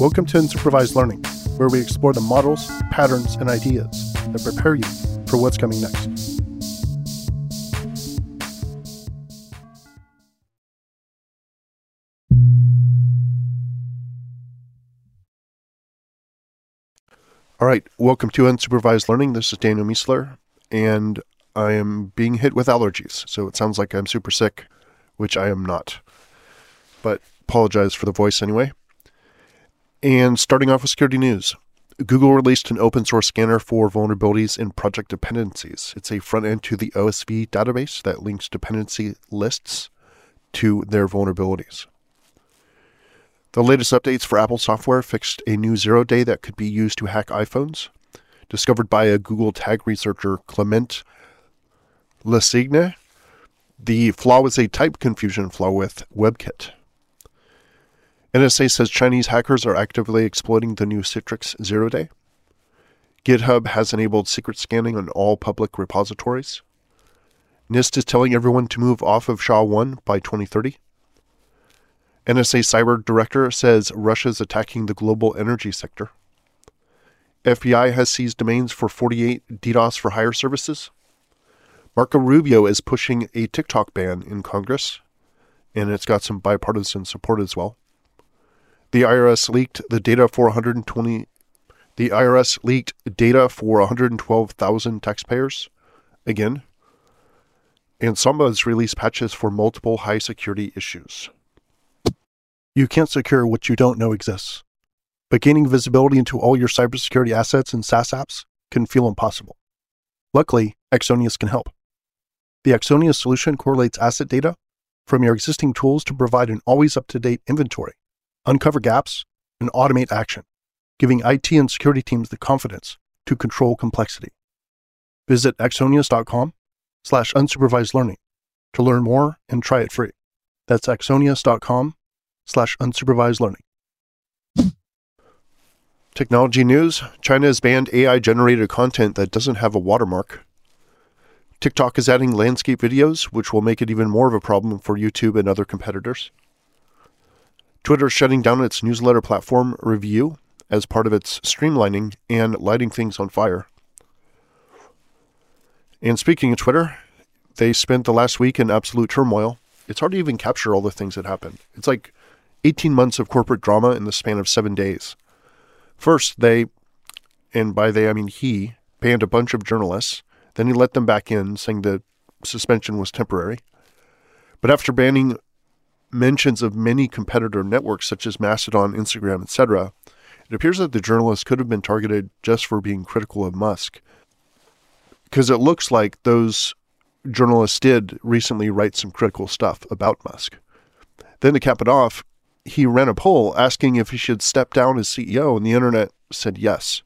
Welcome to Unsupervised Learning, where we explore the models, patterns, and ideas that prepare you for what's coming next. All right, welcome to Unsupervised Learning. This is Daniel Miessler, and I am being hit with allergies, so it sounds like I'm super sick, which I am not. But apologize for the voice anyway. And starting off with security news. Google released an open source scanner for vulnerabilities in project dependencies. It's a front end to the OSV database that links dependency lists to their vulnerabilities. The latest updates for Apple software fixed a new zero day that could be used to hack iPhones, discovered by a Google tag researcher Clement Lecigne. The flaw was a type confusion flaw with WebKit. NSA says Chinese hackers are actively exploiting the new Citrix zero day. GitHub has enabled secret scanning on all public repositories. NIST is telling everyone to move off of SHA 1 by 2030. NSA cyber director says Russia's attacking the global energy sector. FBI has seized domains for 48 DDoS for hire services. Marco Rubio is pushing a TikTok ban in Congress, and it's got some bipartisan support as well. The IRS leaked the data for 120 the IRS leaked data for 112,000 taxpayers again. And Samba has released patches for multiple high security issues. You can't secure what you don't know exists. But gaining visibility into all your cybersecurity assets and SaaS apps can feel impossible. Luckily, Axonius can help. The Axonius solution correlates asset data from your existing tools to provide an always up to date inventory uncover gaps, and automate action, giving IT and security teams the confidence to control complexity. Visit axonius.com slash unsupervised learning to learn more and try it free. That's axonius.com slash unsupervised learning. Technology news China has banned AI generated content that doesn't have a watermark. TikTok is adding landscape videos, which will make it even more of a problem for YouTube and other competitors. Twitter is shutting down its newsletter platform Revue as part of its streamlining and lighting things on fire. And speaking of Twitter, they spent the last week in absolute turmoil. It's hard to even capture all the things that happened. It's like 18 months of corporate drama in the span of seven days. First, they, and by they I mean he, banned a bunch of journalists. Then he let them back in, saying the suspension was temporary. But after banning mentions of many competitor networks such as Mastodon, Instagram, etc., it appears that the journalists could have been targeted just for being critical of Musk. Because it looks like those journalists did recently write some critical stuff about Musk. Then to cap it off, he ran a poll asking if he should step down as CEO, and the internet said yes.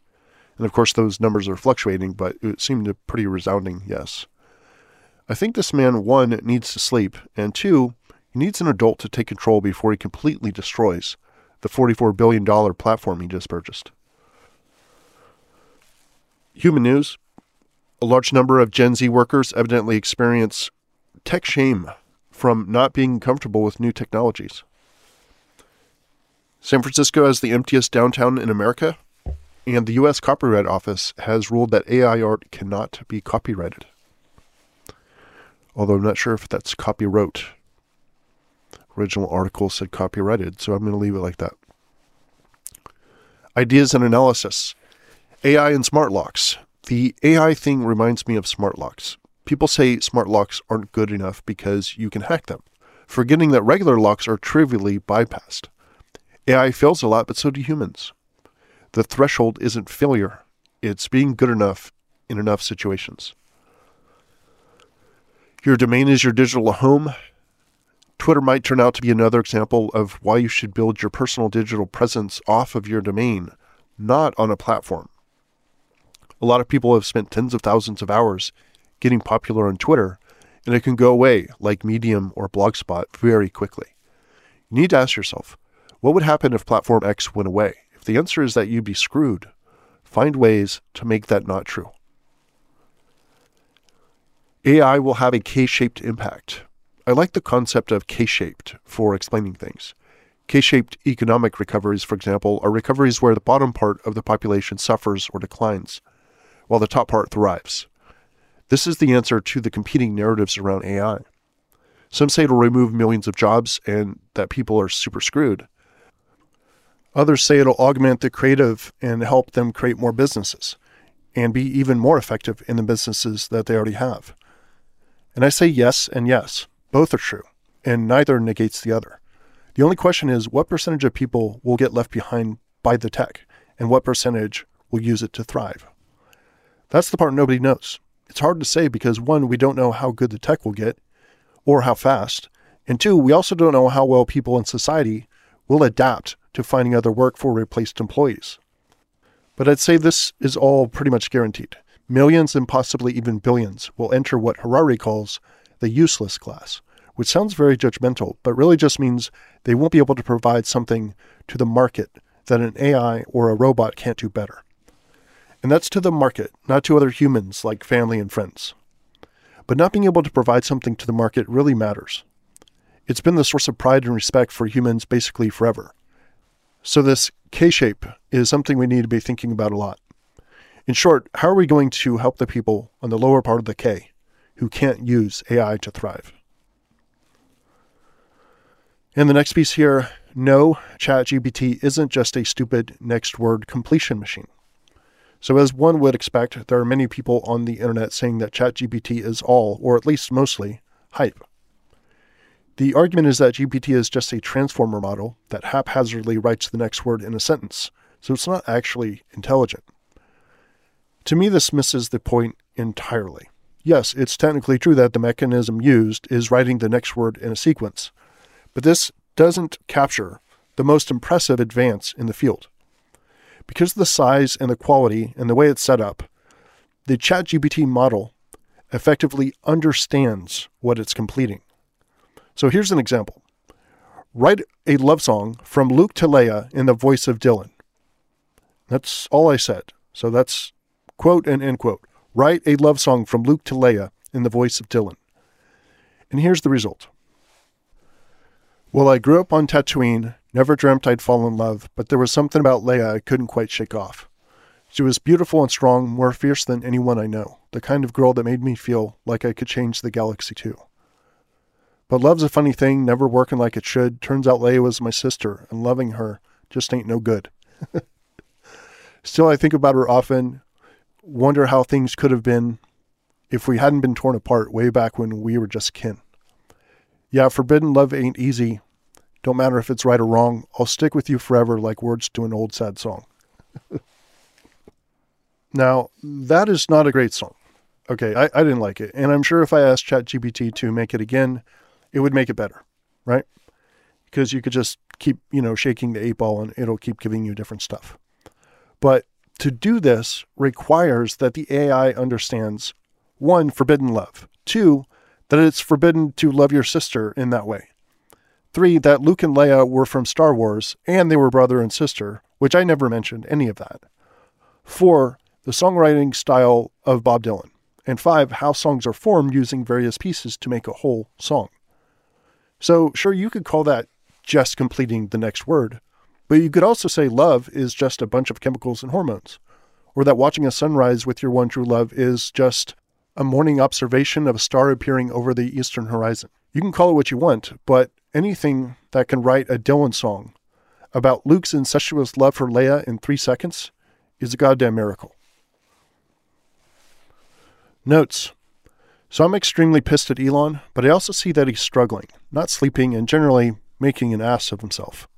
And of course, those numbers are fluctuating, but it seemed a pretty resounding yes. I think this man, one, needs to sleep, and two, needs an adult to take control before he completely destroys the $44 billion platform he just purchased. Human news a large number of Gen Z workers evidently experience tech shame from not being comfortable with new technologies. San Francisco has the emptiest downtown in America, and the U.S. Copyright Office has ruled that AI art cannot be copyrighted. Although I'm not sure if that's copyright original article said copyrighted, so I'm going to leave it like that. Ideas and analysis AI and smart locks. The AI thing reminds me of smart locks. People say smart locks aren't good enough because you can hack them, forgetting that regular locks are trivially bypassed. AI fails a lot, but so do humans. The threshold isn't failure, it's being good enough in enough situations. Your domain is your digital home. Twitter might turn out to be another example of why you should build your personal digital presence off of your domain, not on a platform. A lot of people have spent tens of thousands of hours getting popular on Twitter, and it can go away like Medium or Blogspot very quickly. You need to ask yourself what would happen if Platform X went away? If the answer is that you'd be screwed, find ways to make that not true. AI will have a K shaped impact. I like the concept of K shaped for explaining things. K shaped economic recoveries, for example, are recoveries where the bottom part of the population suffers or declines, while the top part thrives. This is the answer to the competing narratives around AI. Some say it'll remove millions of jobs and that people are super screwed. Others say it'll augment the creative and help them create more businesses and be even more effective in the businesses that they already have. And I say yes and yes. Both are true, and neither negates the other. The only question is what percentage of people will get left behind by the tech, and what percentage will use it to thrive? That's the part nobody knows. It's hard to say because one, we don't know how good the tech will get or how fast. And two, we also don't know how well people in society will adapt to finding other work for replaced employees. But I'd say this is all pretty much guaranteed. Millions and possibly even billions will enter what Harari calls the useless class, which sounds very judgmental, but really just means they won't be able to provide something to the market that an AI or a robot can't do better. And that's to the market, not to other humans like family and friends. But not being able to provide something to the market really matters. It's been the source of pride and respect for humans basically forever. So, this K shape is something we need to be thinking about a lot. In short, how are we going to help the people on the lower part of the K who can't use AI to thrive? And the next piece here no, ChatGPT isn't just a stupid next word completion machine. So, as one would expect, there are many people on the internet saying that ChatGPT is all, or at least mostly, hype. The argument is that GPT is just a transformer model that haphazardly writes the next word in a sentence, so it's not actually intelligent. To me, this misses the point entirely. Yes, it's technically true that the mechanism used is writing the next word in a sequence, but this doesn't capture the most impressive advance in the field. Because of the size and the quality and the way it's set up, the ChatGPT model effectively understands what it's completing. So here's an example Write a love song from Luke to Leia in the voice of Dylan. That's all I said. So that's quote and end quote. Write a love song from Luke to Leia in the voice of Dylan. And here's the result well, I grew up on Tatooine, never dreamt I'd fall in love, but there was something about Leia I couldn't quite shake off. She was beautiful and strong, more fierce than anyone I know, the kind of girl that made me feel like I could change the galaxy too. But love's a funny thing, never working like it should. Turns out Leia was my sister, and loving her just ain't no good. Still, I think about her often, wonder how things could have been if we hadn't been torn apart way back when we were just kin. Yeah, forbidden love ain't easy. Don't matter if it's right or wrong. I'll stick with you forever like words to an old sad song. now, that is not a great song. Okay, I, I didn't like it. And I'm sure if I asked ChatGPT to make it again, it would make it better, right? Because you could just keep, you know, shaking the eight ball and it'll keep giving you different stuff. But to do this requires that the AI understands one, forbidden love, two, that it's forbidden to love your sister in that way. Three, that Luke and Leia were from Star Wars and they were brother and sister, which I never mentioned any of that. Four, the songwriting style of Bob Dylan. And five, how songs are formed using various pieces to make a whole song. So, sure, you could call that just completing the next word, but you could also say love is just a bunch of chemicals and hormones, or that watching a sunrise with your one true love is just a morning observation of a star appearing over the eastern horizon. You can call it what you want, but anything that can write a Dylan song about Luke's incestuous love for Leia in three seconds is a goddamn miracle. Notes. So I'm extremely pissed at Elon, but I also see that he's struggling, not sleeping, and generally making an ass of himself.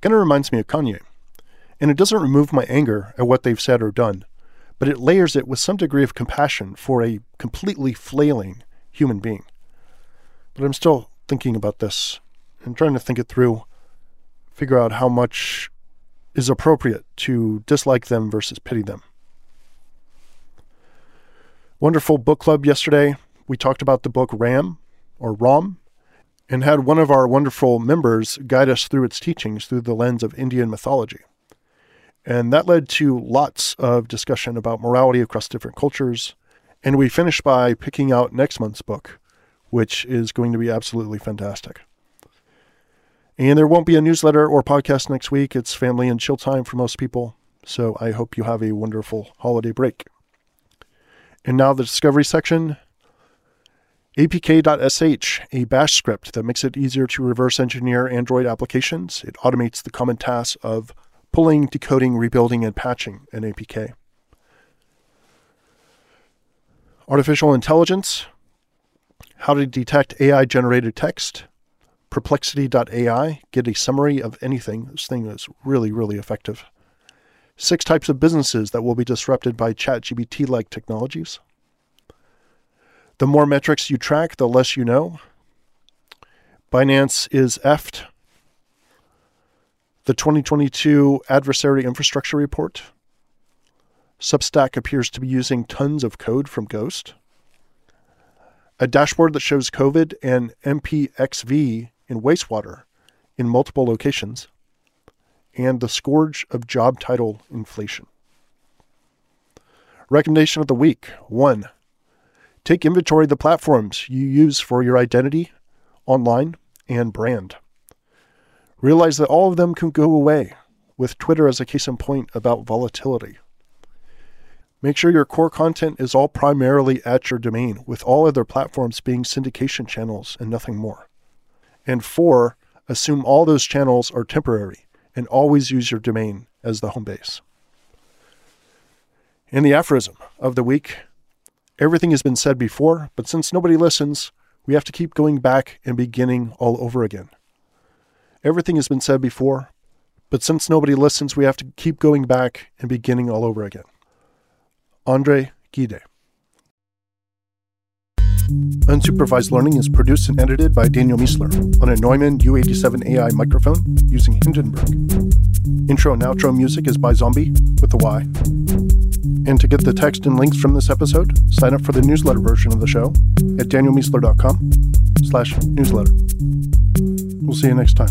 Kind of reminds me of Kanye. And it doesn't remove my anger at what they've said or done, but it layers it with some degree of compassion for a completely flailing human being. But I'm still thinking about this and trying to think it through, figure out how much is appropriate to dislike them versus pity them. Wonderful book club yesterday. We talked about the book Ram or Rom and had one of our wonderful members guide us through its teachings through the lens of Indian mythology. And that led to lots of discussion about morality across different cultures. And we finished by picking out next month's book, which is going to be absolutely fantastic. And there won't be a newsletter or podcast next week. It's family and chill time for most people. So I hope you have a wonderful holiday break. And now the discovery section apk.sh, a bash script that makes it easier to reverse engineer Android applications. It automates the common tasks of pulling, decoding, rebuilding, and patching an APK. Artificial intelligence, how to detect AI generated text. Perplexity.ai, get a summary of anything. This thing is really, really effective. Six types of businesses that will be disrupted by ChatGPT like technologies. The more metrics you track, the less you know. Binance is effed. The 2022 Adversary Infrastructure Report. Substack appears to be using tons of code from Ghost. A dashboard that shows COVID and MPXV in wastewater in multiple locations. And the scourge of job title inflation. Recommendation of the week one, Take inventory of the platforms you use for your identity, online, and brand. Realize that all of them can go away, with Twitter as a case in point about volatility. Make sure your core content is all primarily at your domain, with all other platforms being syndication channels and nothing more. And four, assume all those channels are temporary and always use your domain as the home base. In the aphorism of the week, Everything has been said before, but since nobody listens, we have to keep going back and beginning all over again. Everything has been said before, but since nobody listens, we have to keep going back and beginning all over again. Andre Gide. Unsupervised Learning is produced and edited by Daniel Miessler on a Neumann U87 AI microphone using Hindenburg. Intro and outro music is by Zombie with a Y. And to get the text and links from this episode, sign up for the newsletter version of the show at danielmiessler.com slash newsletter. We'll see you next time.